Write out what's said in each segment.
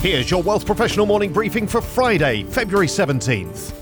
Here's your Wealth Professional morning briefing for Friday, February 17th.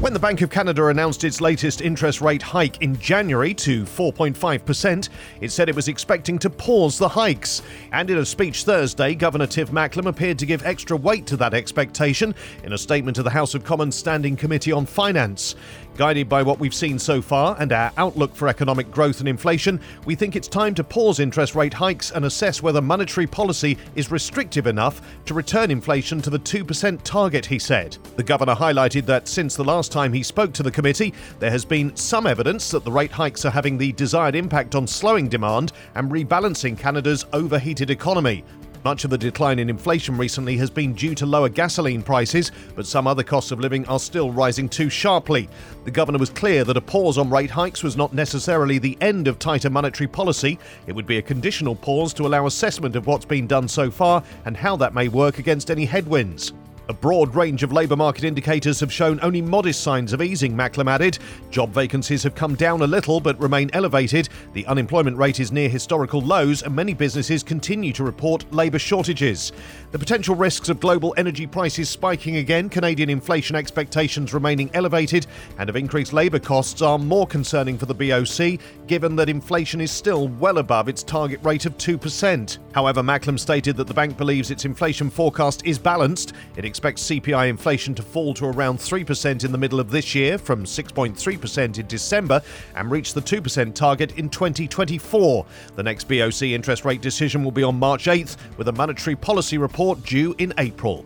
When the Bank of Canada announced its latest interest rate hike in January to 4.5%, it said it was expecting to pause the hikes. And in a speech Thursday, Governor Tiff Macklem appeared to give extra weight to that expectation in a statement to the House of Commons Standing Committee on Finance. Guided by what we've seen so far and our outlook for economic growth and inflation, we think it's time to pause interest rate hikes and assess whether monetary policy is restrictive enough to return inflation to the 2% target, he said. The governor highlighted that since the last time he spoke to the committee, there has been some evidence that the rate hikes are having the desired impact on slowing demand and rebalancing Canada's overheated economy. Much of the decline in inflation recently has been due to lower gasoline prices, but some other costs of living are still rising too sharply. The governor was clear that a pause on rate hikes was not necessarily the end of tighter monetary policy. It would be a conditional pause to allow assessment of what's been done so far and how that may work against any headwinds. A broad range of labour market indicators have shown only modest signs of easing, Macklem added. Job vacancies have come down a little but remain elevated. The unemployment rate is near historical lows, and many businesses continue to report labour shortages. The potential risks of global energy prices spiking again, Canadian inflation expectations remaining elevated, and of increased labour costs are more concerning for the BOC, given that inflation is still well above its target rate of 2%. However, Macklem stated that the bank believes its inflation forecast is balanced. It expects CPI inflation to fall to around 3% in the middle of this year from 6.3% in December and reach the 2% target in 2024. The next BOC interest rate decision will be on March 8th, with a monetary policy report due in April.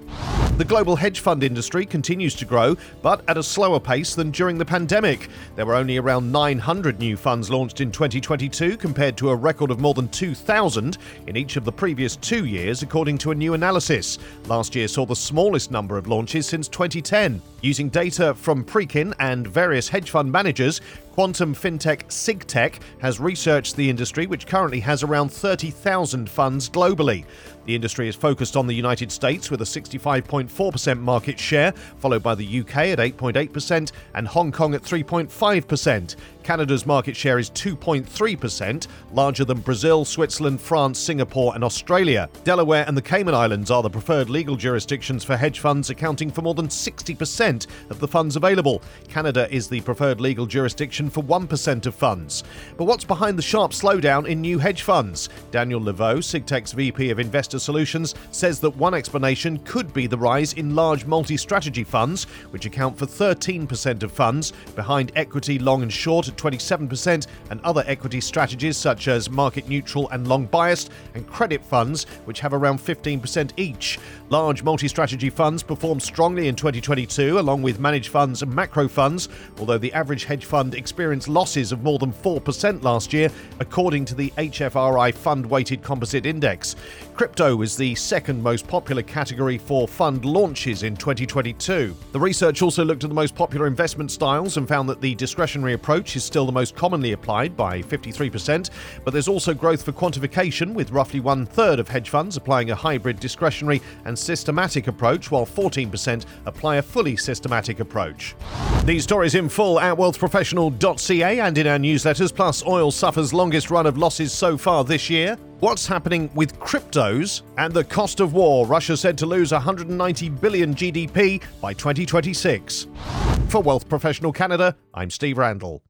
The global hedge fund industry continues to grow, but at a slower pace than during the pandemic. There were only around 900 new funds launched in 2022 compared to a record of more than 2,000 in each of the previous two years, according to a new analysis. Last year saw the smallest number of launches since 2010. Using data from Preqin and various hedge fund managers, Quantum fintech SigTech has researched the industry, which currently has around 30,000 funds globally. The industry is focused on the United States with a 65.4% market share, followed by the UK at 8.8% and Hong Kong at 3.5%. Canada's market share is 2.3%, larger than Brazil, Switzerland, France, Singapore, and Australia. Delaware and the Cayman Islands are the preferred legal jurisdictions for hedge funds, accounting for more than 60% of the funds available. Canada is the preferred legal jurisdiction for 1% of funds. But what's behind the sharp slowdown in new hedge funds? Daniel Laveau, SigTech's VP of Investor Solutions, says that one explanation could be the rise in large multi strategy funds, which account for 13% of funds, behind equity, long, and short 27%, and other equity strategies such as market neutral and long biased, and credit funds, which have around 15% each. Large multi strategy funds performed strongly in 2022, along with managed funds and macro funds, although the average hedge fund experienced losses of more than 4% last year, according to the HFRI Fund Weighted Composite Index. Crypto was the second most popular category for fund launches in 2022. The research also looked at the most popular investment styles and found that the discretionary approach is still the most commonly applied by 53%, but there's also growth for quantification, with roughly one third of hedge funds applying a hybrid discretionary and systematic approach, while 14% apply a fully systematic approach. These stories in full at wealthprofessional.ca and in our newsletters, plus oil suffers longest run of losses so far this year. What's happening with cryptos and the cost of war? Russia said to lose 190 billion GDP by 2026. For Wealth Professional Canada, I'm Steve Randall.